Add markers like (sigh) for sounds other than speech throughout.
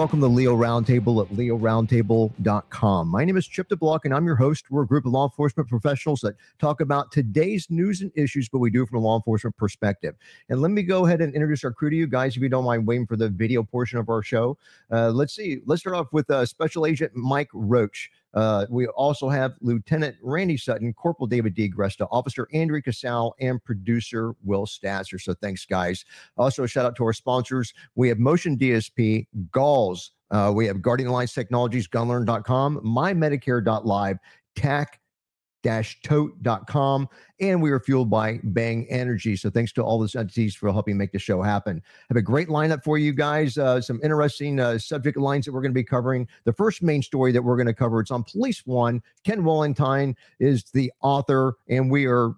welcome to Leo Roundtable at leoroundtable.com. My name is Chip DeBlock, and I'm your host. We're a group of law enforcement professionals that talk about today's news and issues, but we do it from a law enforcement perspective. And let me go ahead and introduce our crew to you guys, if you don't mind waiting for the video portion of our show. Uh, let's see. Let's start off with uh, Special Agent Mike Roach. Uh, we also have Lieutenant Randy Sutton, Corporal David D. Gresta, Officer Andrea Casal, and producer Will Stasser. So thanks, guys. Also, a shout out to our sponsors. We have Motion DSP, Galls. Uh, we have Guardian Alliance Technologies, gunlearn.com, mymedicare.live, TAC tote.com and we are fueled by bang energy so thanks to all those entities for helping make the show happen have a great lineup for you guys uh, some interesting uh, subject lines that we're going to be covering the first main story that we're going to cover it's on police one ken wallentine is the author and we are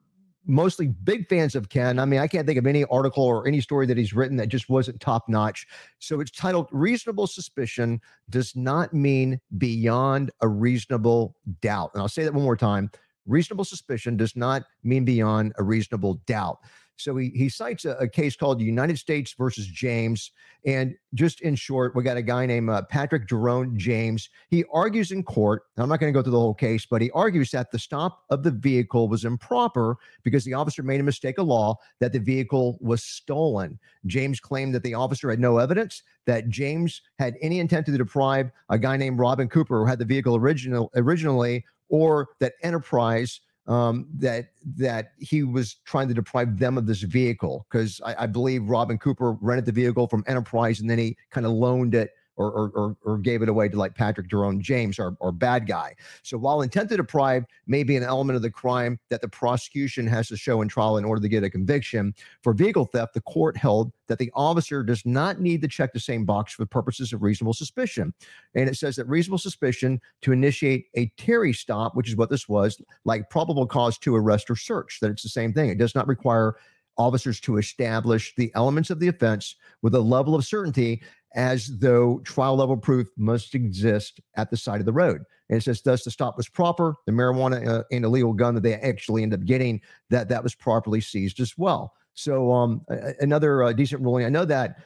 mostly big fans of Ken. I mean, I can't think of any article or any story that he's written that just wasn't top notch. So it's titled Reasonable Suspicion Does Not Mean Beyond a Reasonable Doubt. And I'll say that one more time reasonable suspicion does not mean beyond a reasonable doubt. So he, he cites a, a case called United States versus James. And just in short, we got a guy named uh, Patrick Jerome James. He argues in court. I'm not going to go through the whole case, but he argues that the stop of the vehicle was improper because the officer made a mistake of law that the vehicle was stolen. James claimed that the officer had no evidence that James had any intent to deprive a guy named Robin Cooper who had the vehicle original, originally or that Enterprise um, that that he was trying to deprive them of this vehicle. Because I, I, believe Robin Cooper rented the vehicle from Enterprise and then he kind of loaned it or, or, or, gave it away to like Patrick Jerome James or, or bad guy. So while intent to deprive may be an element of the crime that the prosecution has to show in trial in order to get a conviction, for vehicle theft, the court held that the officer does not need to check the same box for purposes of reasonable suspicion. And it says that reasonable suspicion to initiate a Terry stop, which is what this was, like probable cause to arrest or search, that it's the same thing. It does not require officers to establish the elements of the offense with a level of certainty as though trial level proof must exist at the side of the road. And it says, thus the stop was proper. The marijuana uh, and illegal gun that they actually end up getting, that that was properly seized as well. So um, another uh, decent ruling. I know that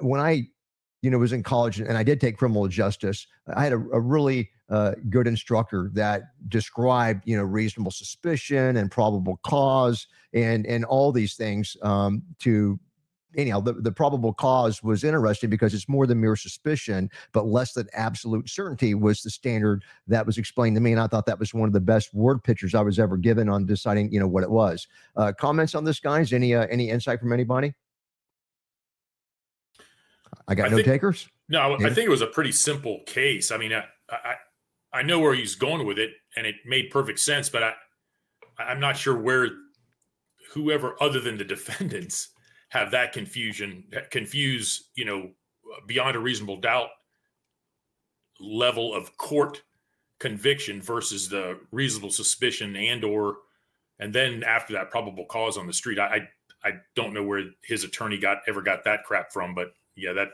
when I, you know, was in college and I did take criminal justice, I had a, a really uh, good instructor that described, you know, reasonable suspicion and probable cause and and all these things um, to anyhow, the, the probable cause was interesting because it's more than mere suspicion, but less than absolute certainty was the standard that was explained to me. And I thought that was one of the best word pictures I was ever given on deciding, you know, what it was. Uh, comments on this, guys? Any uh, any insight from anybody? I got I no think, takers. No, I think it was a pretty simple case. I mean, I, I I know where he's going with it, and it made perfect sense, but I I'm not sure where whoever other than the (laughs) defendants have that confusion confuse you know beyond a reasonable doubt level of court conviction versus the reasonable suspicion and or and then after that probable cause on the street. I i, I don't know where his attorney got ever got that crap from but yeah that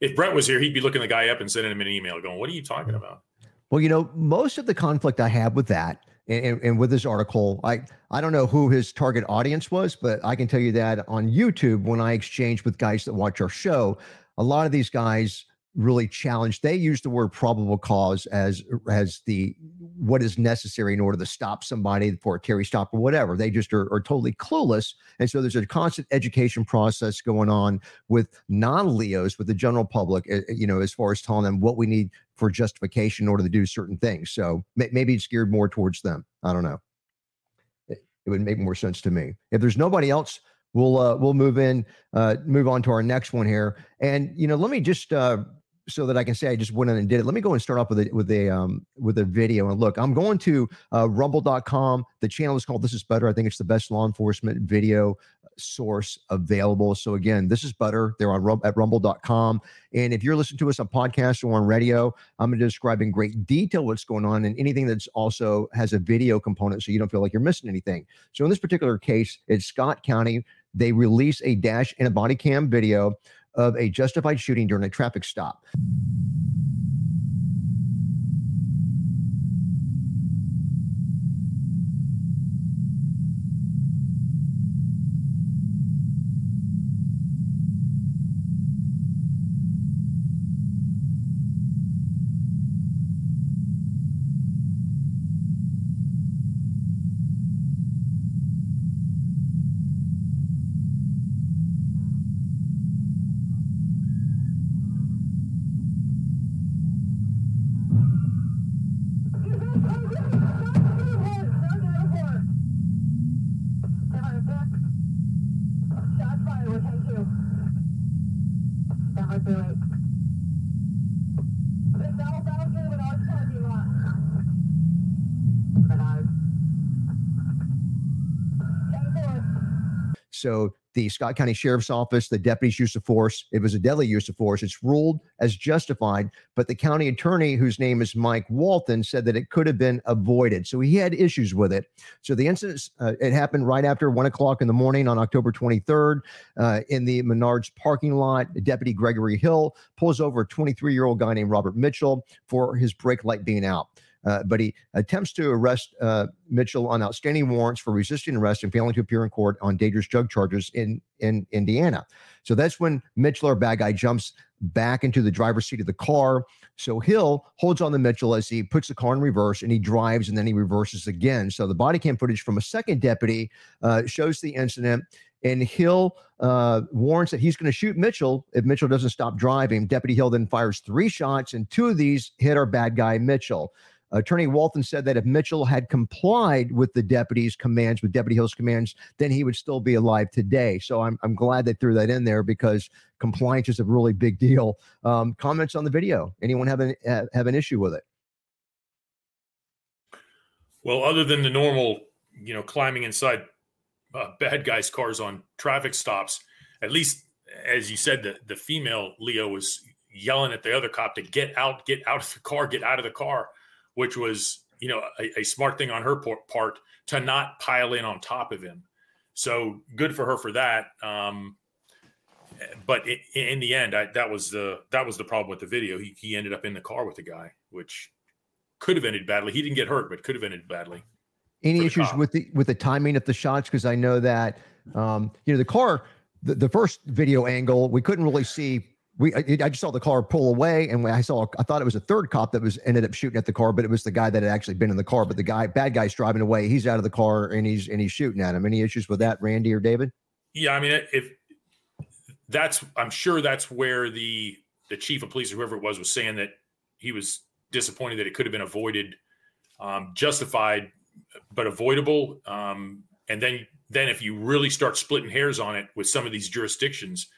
if brett was here he'd be looking the guy up and sending him an email going what are you talking mm-hmm. about? Well you know most of the conflict i have with that and, and, with this article, I I don't know who his target audience was, but I can tell you that on YouTube, when I exchange with guys that watch our show, a lot of these guys really challenged. They use the word probable cause as as the what is necessary in order to stop somebody for a Terry stop or whatever. They just are, are totally clueless, and so there's a constant education process going on with non-Leos, with the general public. Eh, eh, you know, as far as telling them what we need for justification in order to do certain things. So maybe it's geared more towards them. I don't know. It, it would make more sense to me if there's nobody else we'll uh, we'll move in uh, move on to our next one here and you know let me just uh, so that I can say I just went in and did it. Let me go and start off with a with a um with a video and look. I'm going to uh, rumble.com. The channel is called This Is Butter. I think it's the best law enforcement video source available. So again, this is Butter. They're on at rumble.com. And if you're listening to us on podcast or on radio, I'm going to describe in great detail what's going on and anything that's also has a video component so you don't feel like you're missing anything. So in this particular case, it's Scott County. They release a dash and a body cam video of a justified shooting during a traffic stop. So the Scott County Sheriff's Office, the deputy's use of force, it was a deadly use of force. It's ruled as justified, but the county attorney, whose name is Mike Walton, said that it could have been avoided. So he had issues with it. So the incident, uh, it happened right after one o'clock in the morning on October 23rd uh, in the Menards parking lot. Deputy Gregory Hill pulls over a 23 year old guy named Robert Mitchell for his brake light being out. Uh, but he attempts to arrest uh, Mitchell on outstanding warrants for resisting arrest and failing to appear in court on dangerous drug charges in in Indiana. So that's when Mitchell, our bad guy, jumps back into the driver's seat of the car. So Hill holds on to Mitchell as he puts the car in reverse and he drives and then he reverses again. So the body cam footage from a second deputy uh, shows the incident. And Hill uh, warns that he's going to shoot Mitchell if Mitchell doesn't stop driving. Deputy Hill then fires three shots, and two of these hit our bad guy, Mitchell. Attorney Walton said that if Mitchell had complied with the deputy's commands, with Deputy Hill's commands, then he would still be alive today. So I'm, I'm glad they threw that in there because compliance is a really big deal. Um, comments on the video? Anyone have an, have an issue with it? Well, other than the normal, you know, climbing inside uh, bad guys' cars on traffic stops, at least as you said, the, the female Leo was yelling at the other cop to get out, get out of the car, get out of the car which was you know a, a smart thing on her part to not pile in on top of him. So good for her for that. Um, but it, in the end, I, that was the that was the problem with the video. He he ended up in the car with the guy, which could have ended badly. He didn't get hurt, but could have ended badly. Any issues cop. with the with the timing of the shots? Because I know that um, you know the car, the, the first video angle, we couldn't really see we I, I, just saw the car pull away and I saw I thought it was a third cop that was ended up shooting at the car but it was the guy that had actually been in the car but the guy bad guy's driving away. He's out of the car and he's and he's shooting at him. Any issues with that Randy or David? Yeah I mean if that's I'm sure that's where the the chief of police whoever it was was saying that he was disappointed that it could have been avoided um, justified but avoidable. Um, and then then if you really start splitting hairs on it with some of these jurisdictions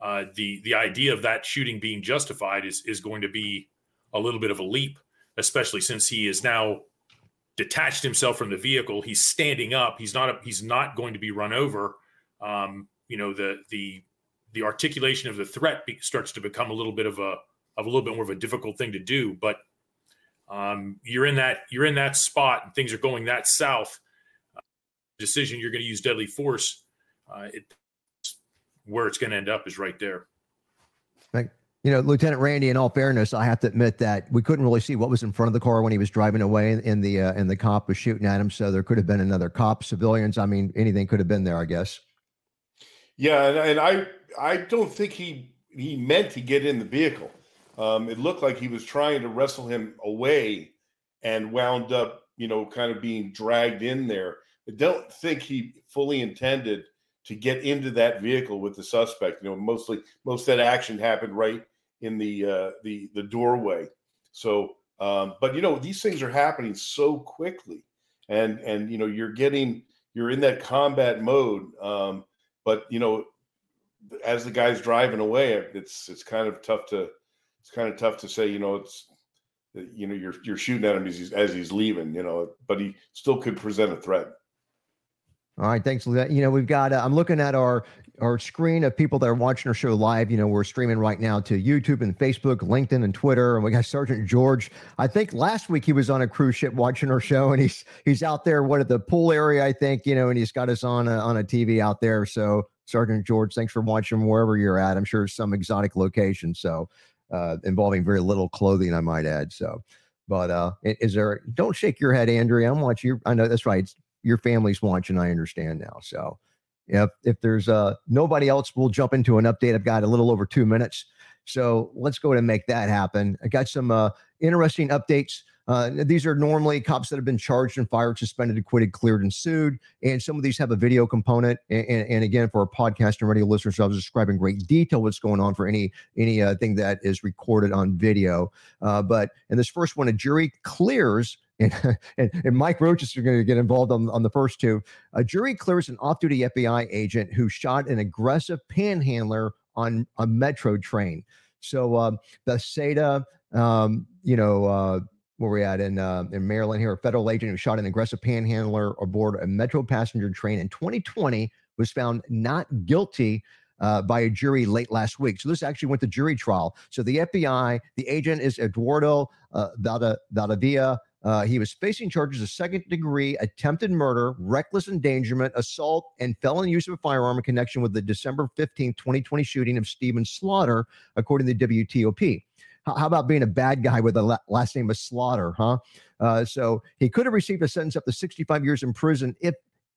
uh, the the idea of that shooting being justified is is going to be a little bit of a leap, especially since he is now detached himself from the vehicle. He's standing up. He's not a, he's not going to be run over. Um, you know the the the articulation of the threat be, starts to become a little bit of a of a little bit more of a difficult thing to do. But um, you're in that you're in that spot, and things are going that south. Uh, decision you're going to use deadly force. Uh, it, where it's going to end up is right there. Like, you know, Lieutenant Randy. In all fairness, I have to admit that we couldn't really see what was in front of the car when he was driving away, and the uh, and the cop was shooting at him. So there could have been another cop, civilians. I mean, anything could have been there. I guess. Yeah, and, and I I don't think he he meant to get in the vehicle. Um, it looked like he was trying to wrestle him away, and wound up, you know, kind of being dragged in there. I don't think he fully intended to get into that vehicle with the suspect. You know, mostly most that action happened right in the uh, the the doorway. So, um, but you know, these things are happening so quickly, and and you know, you're getting you're in that combat mode. Um, but you know, as the guy's driving away, it's it's kind of tough to it's kind of tough to say. You know, it's you know you're you're shooting at him as he's as he's leaving. You know, but he still could present a threat. All right, thanks. You know, we've got. Uh, I'm looking at our our screen of people that are watching our show live. You know, we're streaming right now to YouTube and Facebook, LinkedIn, and Twitter. And we got (laughs) Sergeant George. I think last week he was on a cruise ship watching our show, and he's he's out there, what at the pool area, I think. You know, and he's got us on a, on a TV out there. So, Sergeant George, thanks for watching wherever you're at. I'm sure some exotic location, so uh, involving very little clothing, I might add. So, but uh, is there? Don't shake your head, Andrea. I'm watching you. I know that's right. Your family's watching. I understand now. So if if there's uh nobody else, we'll jump into an update. I've got a little over two minutes. So let's go and make that happen. I got some uh, interesting updates. Uh, these are normally cops that have been charged and fired, suspended, acquitted, cleared, and sued. And some of these have a video component. And, and, and again, for our podcast and radio listeners, I was describing great detail what's going on for any any uh, thing that is recorded on video. Uh, but in this first one, a jury clears and, (laughs) and, and, Mike Roach is going to get involved on, on the first two. A jury clears an off duty FBI agent who shot an aggressive panhandler on a metro train. So, uh, Bethesda, um, you know, uh, where we at in uh, in Maryland here, a federal agent who shot an aggressive panhandler aboard a metro passenger train in 2020 was found not guilty uh, by a jury late last week. So this actually went to jury trial. So the FBI, the agent is Eduardo uh, Valda, Valdivia. Uh, he was facing charges of second degree attempted murder, reckless endangerment, assault, and felon use of a firearm in connection with the December 15, 2020 shooting of Stephen Slaughter, according to the WTOP. How, about being a bad guy with a last name of Slaughter, huh? Uh, so he could have received a sentence up to 65 years in prison if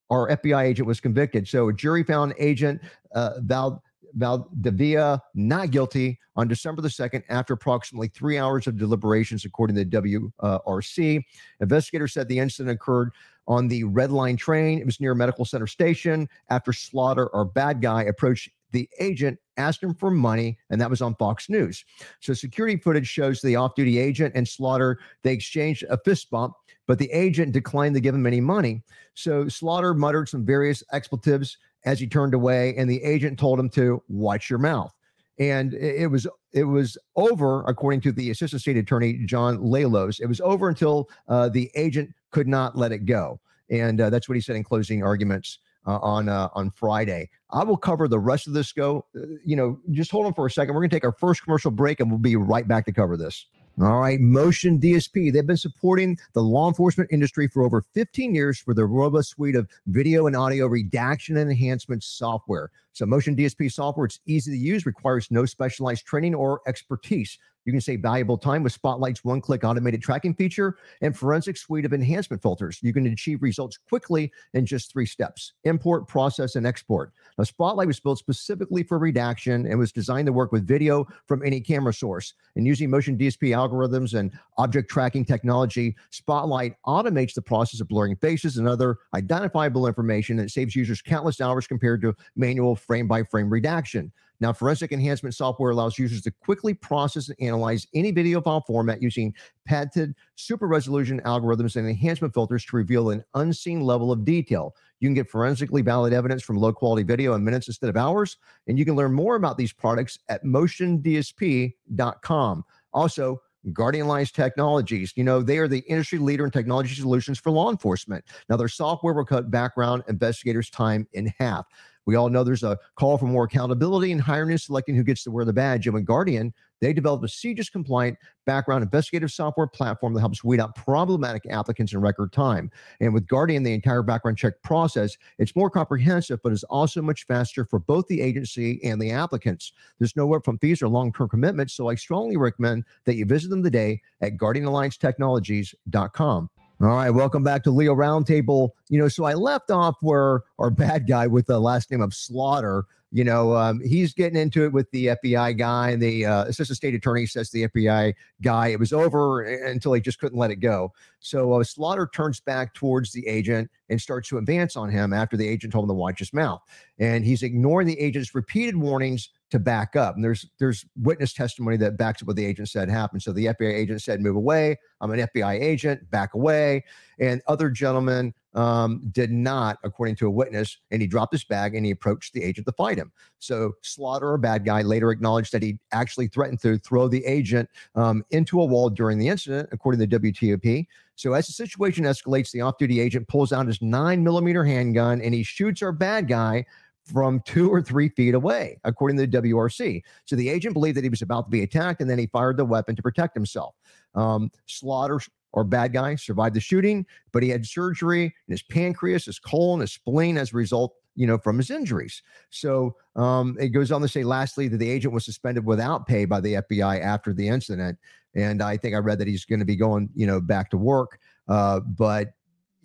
our FBI agent was convicted. So a jury found agent uh, Val Valdivia not guilty on December the 2nd after approximately three hours of deliberations, according to the uh, WRC. Investigators said the incident occurred on the Red Line train. It was near Medical Center Station after Slaughter, our bad guy, approached the agent asked him for money, and that was on Fox News. So security footage shows the off-duty agent and Slaughter they exchanged a fist bump, but the agent declined to give him any money. So Slaughter muttered some various expletives as he turned away, and the agent told him to watch your mouth. And it was it was over, according to the assistant state attorney John Lalos. It was over until uh, the agent could not let it go, and uh, that's what he said in closing arguments uh, on uh, on Friday. I will cover the rest of this. Go, uh, you know, just hold on for a second. We're going to take our first commercial break, and we'll be right back to cover this. All right, Motion DSP. They've been supporting the law enforcement industry for over 15 years for their robust suite of video and audio redaction and enhancement software. So, Motion DSP software, it's easy to use, requires no specialized training or expertise. You can save valuable time with Spotlight's one click automated tracking feature and forensic suite of enhancement filters. You can achieve results quickly in just three steps import, process, and export. Now, Spotlight was built specifically for redaction and was designed to work with video from any camera source. And using motion DSP algorithms and object tracking technology, Spotlight automates the process of blurring faces and other identifiable information and saves users countless hours compared to manual frame by frame redaction. Now, forensic enhancement software allows users to quickly process and analyze any video file format using patented super resolution algorithms and enhancement filters to reveal an unseen level of detail. You can get forensically valid evidence from low quality video in minutes instead of hours. And you can learn more about these products at motiondsp.com. Also, Guardian Alliance Technologies, you know, they are the industry leader in technology solutions for law enforcement. Now, their software will cut background investigators' time in half. We all know there's a call for more accountability and hiring and selecting who gets to wear the badge. And with Guardian, they developed a CJIS compliant background investigative software platform that helps weed out problematic applicants in record time. And with Guardian, the entire background check process, it's more comprehensive, but is also much faster for both the agency and the applicants. There's no upfront fees or long-term commitments, so I strongly recommend that you visit them today at guardianalliancetechnologies.com. All right, welcome back to Leo Roundtable. You know, so I left off where our bad guy with the last name of Slaughter, you know, um, he's getting into it with the FBI guy, and the uh, assistant state attorney says the FBI guy it was over until he just couldn't let it go. So uh, Slaughter turns back towards the agent and starts to advance on him after the agent told him to watch his mouth, and he's ignoring the agent's repeated warnings to back up. And there's there's witness testimony that backs up what the agent said happened. So the FBI agent said, "Move away. I'm an FBI agent. Back away." And other gentlemen um, did not, according to a witness, and he dropped his bag and he approached the agent to fight him. So Slaughter, a bad guy, later acknowledged that he actually threatened to throw the agent um, into a wall during the incident, according to the WTOP. So as the situation escalates, the off-duty agent pulls out his nine millimeter handgun and he shoots our bad guy from two or three feet away, according to the WRC. So the agent believed that he was about to be attacked, and then he fired the weapon to protect himself. Um, Slaughter or bad guy survived the shooting, but he had surgery in his pancreas, his colon, his spleen as a result, you know, from his injuries. So um, it goes on to say, lastly, that the agent was suspended without pay by the FBI after the incident. And I think I read that he's going to be going, you know, back to work. Uh, but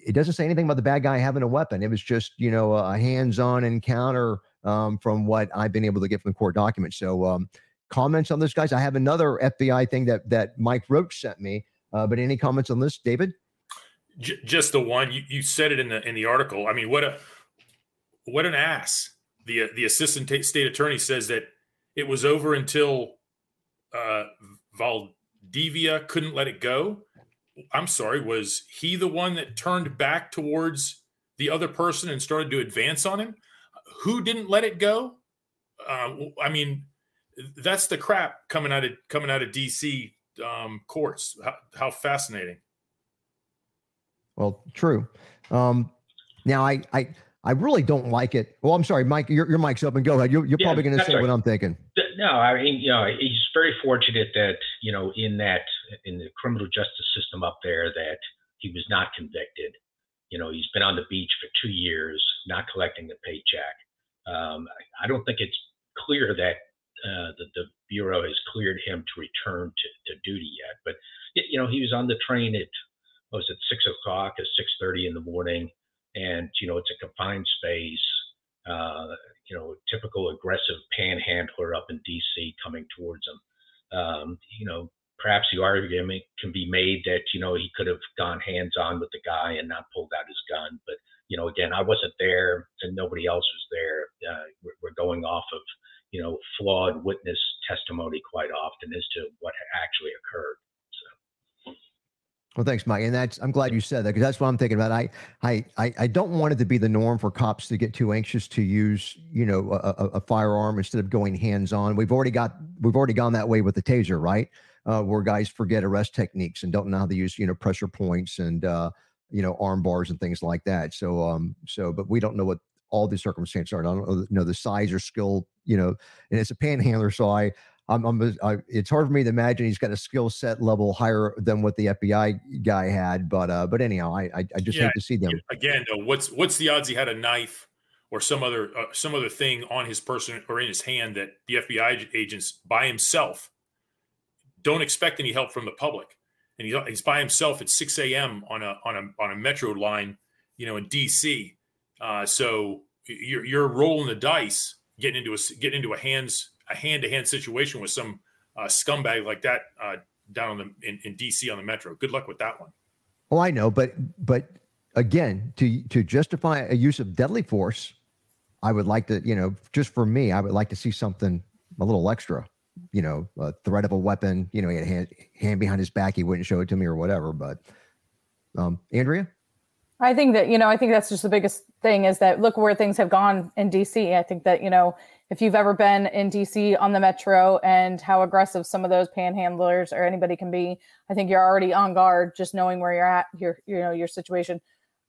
it doesn't say anything about the bad guy having a weapon. It was just, you know, a hands-on encounter um, from what I've been able to get from the court documents. So um, comments on this, guys? I have another FBI thing that that Mike Roach sent me. Uh, but any comments on this, David? J- just the one you, you said it in the in the article. I mean, what a what an ass. The the assistant t- state attorney says that it was over until uh, Valdivia couldn't let it go. I'm sorry, was he the one that turned back towards the other person and started to advance on him? Who didn't let it go? Uh, I mean, that's the crap coming out of coming out of DC um, courts. How, how, fascinating. Well, true. Um, now, I, I I really don't like it. Well, I'm sorry, Mike. Your, your mic's open. Go ahead. You're, you're Yeah, probably going to say right. what I'm thinking. No, I mean, you know, he's very fortunate that you know in that in the criminal justice system up there that he was not convicted. You know, he's been on the beach for two years, not collecting a paycheck. Um, I- don't think it's clear that uh, the, the bureau has cleared him to return to, to duty yet. But you know, he was on the train at what was it six o'clock or six thirty in the morning, and you know, it's a confined space. Uh, you know, typical aggressive panhandler up in DC coming towards him. Um, you know, perhaps the argument can be made that, you know, he could have gone hands on with the guy and not pulled out his gun. But, you know, again, I wasn't there and nobody else was there. Uh, we're, we're going off of, you know, flawed witness testimony quite often as to what actually occurred. Well, thanks, Mike. And that's I'm glad you said that because that's what I'm thinking about. I, I I don't want it to be the norm for cops to get too anxious to use, you know, a, a, firearm instead of going hands on. We've already got we've already gone that way with the taser, right? Uh, where guys forget arrest techniques and don't know how to use, you know, pressure points and uh, you know, arm bars and things like that. So um, so but we don't know what all the circumstances are. I don't know, know the size or skill, you know, and it's a panhandler, so I I'm, I'm I, it's hard for me to imagine he's got a skill set level higher than what the FBI guy had. But uh, but anyhow, I I, I just Yeah, hate to see them. Again, though, what's what's the odds he had a knife or some other uh, some other thing on his person or in his hand that the FBI agents by himself don't expect any help from the public, and he's, he's by himself at 6 a.m. on a on a on a metro line, you know, in D.C. Uh, so you're you're rolling the dice, getting into a getting into a hands a hand to hand situation with some uh, scumbag like that uh, down on the in, in D.C. on the metro. Good luck with that one. Oh, I know, but but again, to to justify a use of deadly force, I would like to, you know, just for me, I would like to see something a little extra. You know, a threat of a weapon. You know, he had a hand, hand behind his back. He wouldn't show it to me or whatever. But um, Andrea, I think that, you know, I think that's just the biggest thing is that look where things have gone in DC. I think that, you know, if you've ever been in DC on the metro and how aggressive some of those panhandlers or anybody can be, I think you're already on guard just knowing where you're at, your, you know, your situation.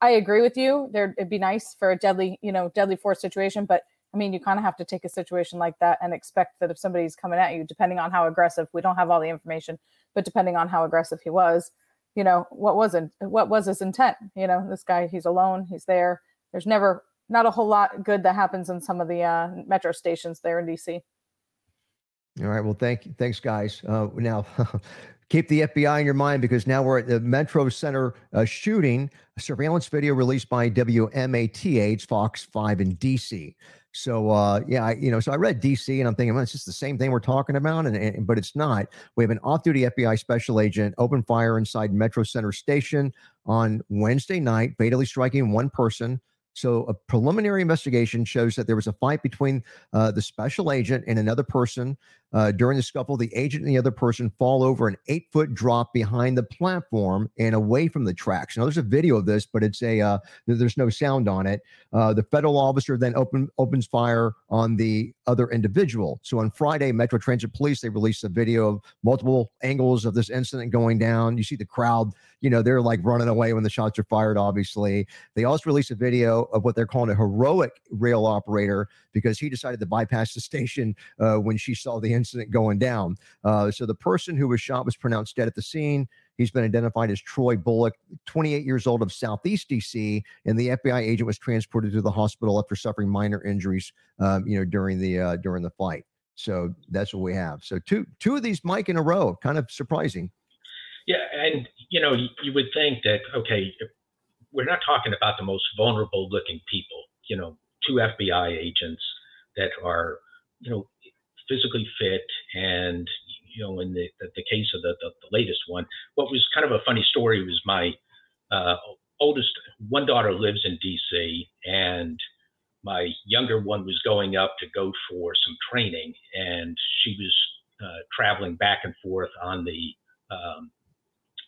I agree with you. There, it'd be nice for a deadly, you know, deadly force situation, but I mean, you kind of have to take a situation like that and expect that if somebody's coming at you, depending on how aggressive, we don't have all the information, but depending on how aggressive he was, you know, what wasn't, what was his intent? You know, this guy, he's alone, he's there. There's never, not a whole lot good that happens in some of the uh, metro stations there in DC. All right. Well, thank you. Thanks, guys. Uh, now, (laughs) keep the FBI in your mind because now we're at the Metro Center uh, shooting, a surveillance video released by WMATA, Fox 5 in DC. So, uh, yeah, I, you know, so I read DC and I'm thinking, well, it's just the same thing we're talking about, and, and but it's not. We have an off-duty FBI special agent open fire inside Metro Center Station on Wednesday night, fatally striking one person. So, a preliminary investigation shows that there was a fight between uh, the special agent and another person. Uh, during the scuffle, the agent and the other person fall over an eight foot drop behind the platform and away from the tracks. Now, there's a video of this, but it's a uh, there's no sound on it. Uh, the federal officer then open, opens fire on the other individual. So on Friday, Metro Transit Police they released a video of multiple angles of this incident going down. You see the crowd, you know, they're like running away when the shots are fired. Obviously, they also released a video of what they're calling a heroic rail operator because he decided to bypass the station uh, when she saw the incident going down. Uh, so the person who was shot was pronounced dead at the scene. He's been identified as Troy Bullock, 28 years old of Southeast DC, and the FBI agent was transported to the hospital after suffering minor injuries, um, you know, during the uh, during the fight. So that's what we have. So two two of these, Mike, in a row, kind of surprising. Yeah, and you know, you, would think that okay, we're not talking about the most vulnerable looking people. You know, two FBI agents that are, you know, physically fit and you know, in the, the, case of the, the, the, latest one, what was kind of a funny story was my uh, oldest one daughter lives in DC, and my younger one was going up to go for some training, and she was uh, traveling back and forth on the, um,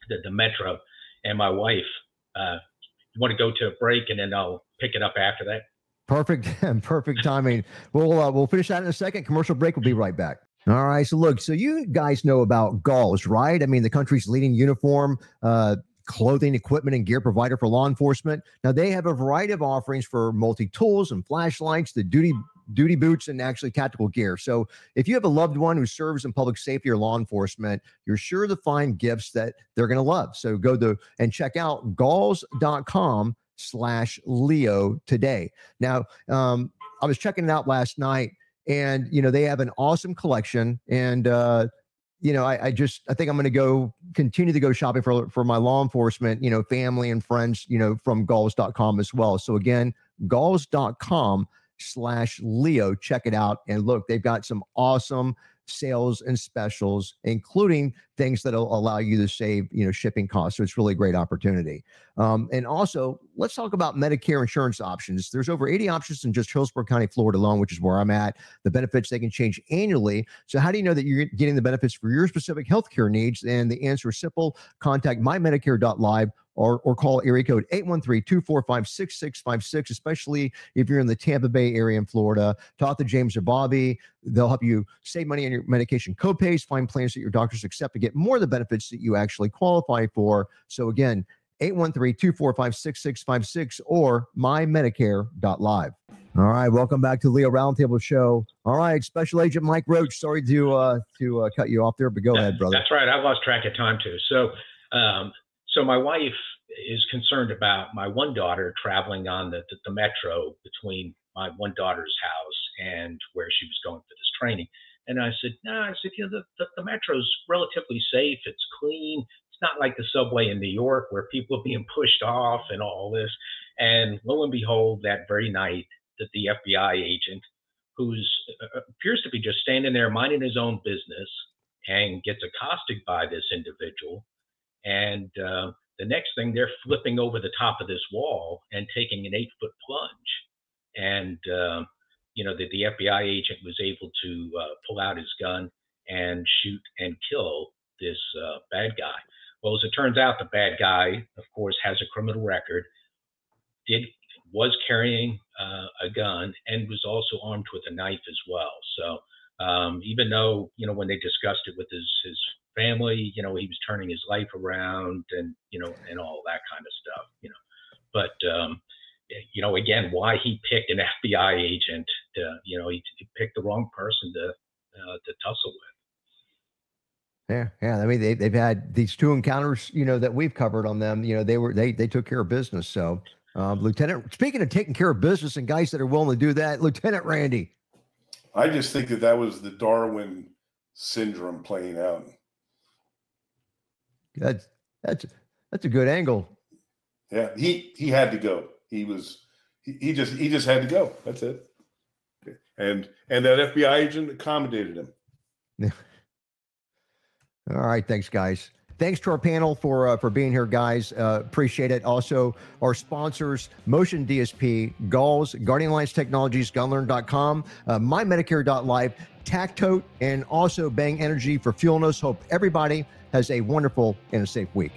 the the metro, and my wife. Uh, you want to go to a break, and then I'll pick it up after that. Perfect, (laughs) and perfect timing. We'll uh, we'll finish that in a second. Commercial break. We'll be right back. All right. So look, so you guys know about Galls, right? I mean, the country's leading uniform uh, clothing, equipment, and gear provider for law enforcement. Now, they have a variety of offerings for multi tools and flashlights, the duty duty boots and actually tactical gear. So if you have a loved one who serves in public safety or law enforcement, you're sure to find gifts that they're going to love. So go to and check out galls.com slash Leo today. Now, um, I was checking it out last night and, you know, they have an awesome collection and, uh, you know, I, I, just I think I'm going to go continue to go shopping for for my law enforcement, you know, family and friends, you know, from galls.com as well. So again, galls.com slash Leo. Check it out. And look, they've got some awesome sales and specials, including things that'll allow you to save, you know, shipping costs. So it's really a great opportunity. Um, and also, let's talk about Medicare insurance options. There's over 80 options in just Hillsborough County, Florida alone, which is where I'm at. The benefits they can change annually. So how do you know that you're getting the benefits for your specific healthcare needs? And the answer is simple. Contact mymedicare.live or, or call area code 813-245-6656, especially if you're in the Tampa Bay area in Florida. Talk to James or Bobby. They'll help you save money on your medication copays, find plans that your doctors accept to get more of the benefits that you actually qualify for. So again, 813-245-6656 or mymedicare.live. All right, welcome back to Leo Roundtable Show. All right, Special Agent Mike Roach. Sorry to uh, to uh, cut you off there, but go ahead, brother. That's right. I've lost track of time too. So, um, so my wife is concerned about my one daughter traveling on the, the, the metro between my one daughter's house and where she was going for this training. And I said, no, nah, I said, you know, the, the, the metro's relatively safe. It's clean. It's not like the subway in New York where people are being pushed off and all this. And lo and behold, that very night, that the FBI agent, who's uh, uh, appears to be just standing there minding his own business, and gets accosted by this individual, and uh, the next thing they're flipping over the top of this wall and taking an eight foot plunge, and uh, you know that the FBI agent was able to uh, pull out his gun and shoot and kill this uh, bad guy. Well, as it turns out, the bad guy, of course, has a criminal record. Did was carrying uh, a gun and was also armed with a knife as well. So um, even though you know when they discussed it with his his family, you know he was turning his life around and you know and all that kind of stuff, you know. But um, you know again, why he picked an (laughs) FBI agent? To, you know he, he picked the wrong person to uh, to tussle with. Yeah, yeah. I mean, they they've had these two encounters, you know, that we've covered on them. You know, they were they they took care of business. So um, Lieutenant, speaking of taking care of business and guys that are willing to do that, Lieutenant Randy. I just think that that was the Darwin syndrome playing out. That's that's that's a good angle. Yeah, he he had to go. He was he, he just he just had to go. That's it. And and that FBI agent accommodated him. (laughs) All right, thanks, guys thanks to our panel for uh, for being here, guys. Uh, appreciate it. Also, our sponsors: Motion DSP, Galls, Guardian Alliance Technologies, Gunlearn.com, uh, MyMedicare.live, Tactote, and also Bang Energy for fueling us. Hope everybody has a wonderful and a safe week.